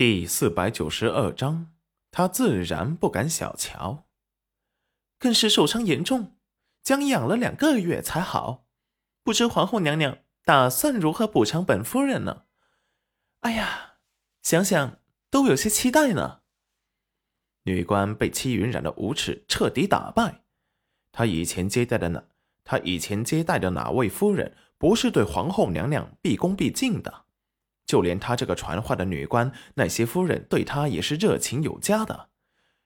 第四百九十二章，他自然不敢小瞧，更是受伤严重，将养了两个月才好。不知皇后娘娘打算如何补偿本夫人呢？哎呀，想想都有些期待呢。女官被戚云染的无耻彻底打败。她以前接待的哪？她以前接待的哪位夫人不是对皇后娘娘毕恭毕敬的？就连他这个传话的女官，那些夫人对他也是热情有加的，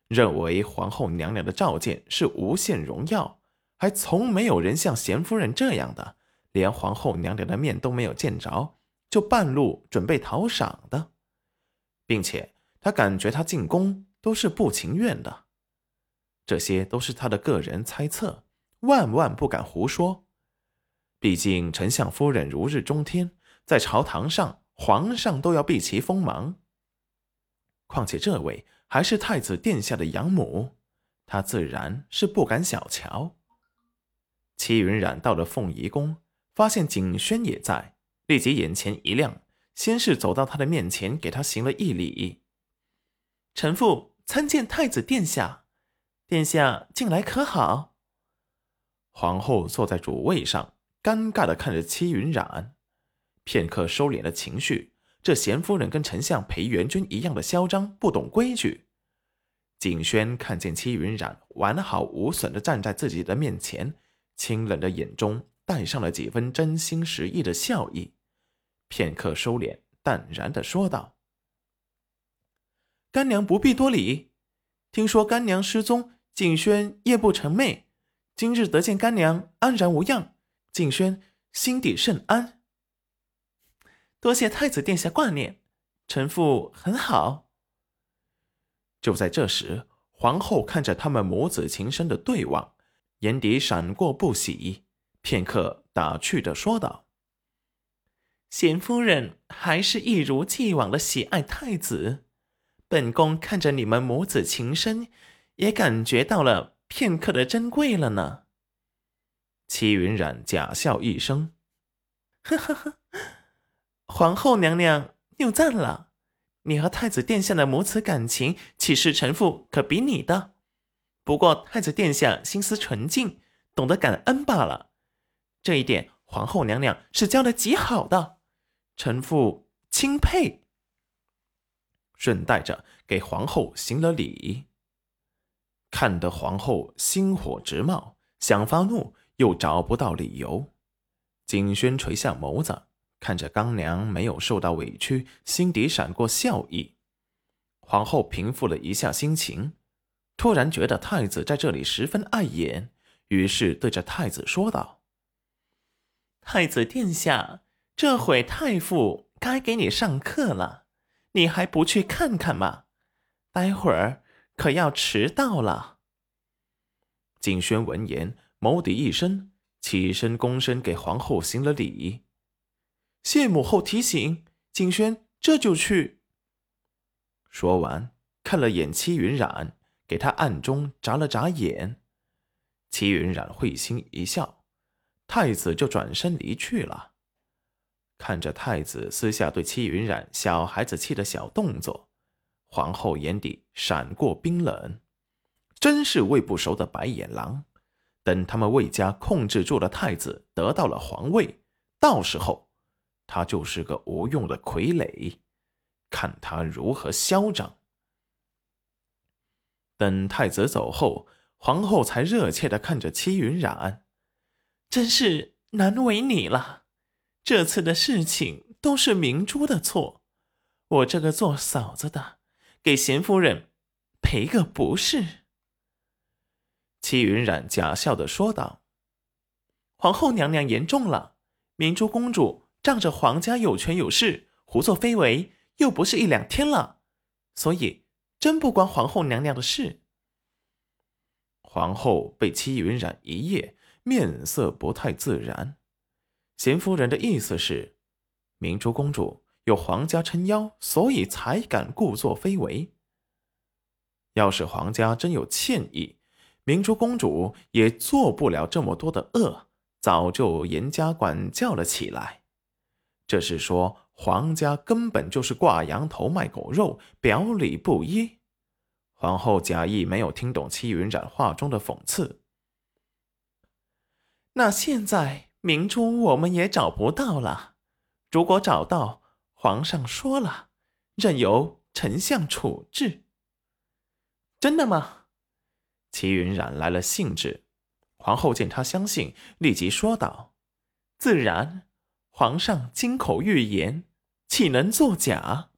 认为皇后娘娘的召见是无限荣耀，还从没有人像贤夫人这样的，连皇后娘娘的面都没有见着，就半路准备讨赏的，并且她感觉她进宫都是不情愿的，这些都是她的个人猜测，万万不敢胡说，毕竟丞相夫人如日中天，在朝堂上。皇上都要避其锋芒，况且这位还是太子殿下的养母，他自然是不敢小瞧。齐云染到了凤仪宫，发现景轩也在，立即眼前一亮，先是走到他的面前，给他行了一礼：“臣妇参见太子殿下，殿下近来可好？”皇后坐在主位上，尴尬的看着戚云染。片刻收敛了情绪，这贤夫人跟丞相裴元君一样的嚣张，不懂规矩。景轩看见戚云染完好无损的站在自己的面前，清冷的眼中带上了几分真心实意的笑意。片刻收敛，淡然的说道：“干娘不必多礼。听说干娘失踪，景轩夜不成寐，今日得见干娘安然无恙，景轩心底甚安。”多谢太子殿下挂念，臣妇很好。就在这时，皇后看着他们母子情深的对望，眼底闪过不喜，片刻打趣的说道：“贤夫人还是一如既往的喜爱太子，本宫看着你们母子情深，也感觉到了片刻的珍贵了呢。”齐云染假笑一声：“呵呵呵。”皇后娘娘又赞了，你和太子殿下的母子感情，岂是臣妇可比拟的？不过太子殿下心思纯净，懂得感恩罢了。这一点，皇后娘娘是教的极好的，臣妇钦佩。顺带着给皇后行了礼，看得皇后心火直冒，想发怒又找不到理由。景轩垂下眸子。看着刚娘没有受到委屈，心底闪过笑意。皇后平复了一下心情，突然觉得太子在这里十分碍眼，于是对着太子说道：“太子殿下，这会太傅该给你上课了，你还不去看看吗？待会儿可要迟到了。”景轩闻言，眸底一深，起身躬身给皇后行了礼。谢母后提醒，景轩这就去。说完，看了眼戚云染，给他暗中眨了眨眼。戚云染会心一笑，太子就转身离去了。看着太子私下对戚云染小孩子气的小动作，皇后眼底闪过冰冷，真是喂不熟的白眼狼。等他们魏家控制住了太子，得到了皇位，到时候。他就是个无用的傀儡，看他如何嚣张。等太子走后，皇后才热切的看着戚云染，真是难为你了。这次的事情都是明珠的错，我这个做嫂子的，给贤夫人赔个不是。戚云染假笑的说道：“皇后娘娘言重了，明珠公主。”仗着皇家有权有势，胡作非为，又不是一两天了，所以真不关皇后娘娘的事。皇后被戚云染一夜，面色不太自然。贤夫人的意思是，明珠公主有皇家撑腰，所以才敢故作非为。要是皇家真有歉意，明珠公主也做不了这么多的恶，早就严加管教了起来。这是说皇家根本就是挂羊头卖狗肉，表里不一。皇后假意没有听懂戚云染话中的讽刺。那现在明珠我们也找不到了，如果找到，皇上说了，任由丞相处置。真的吗？齐云染来了兴致。皇后见他相信，立即说道：“自然，皇上金口玉言，岂能作假？”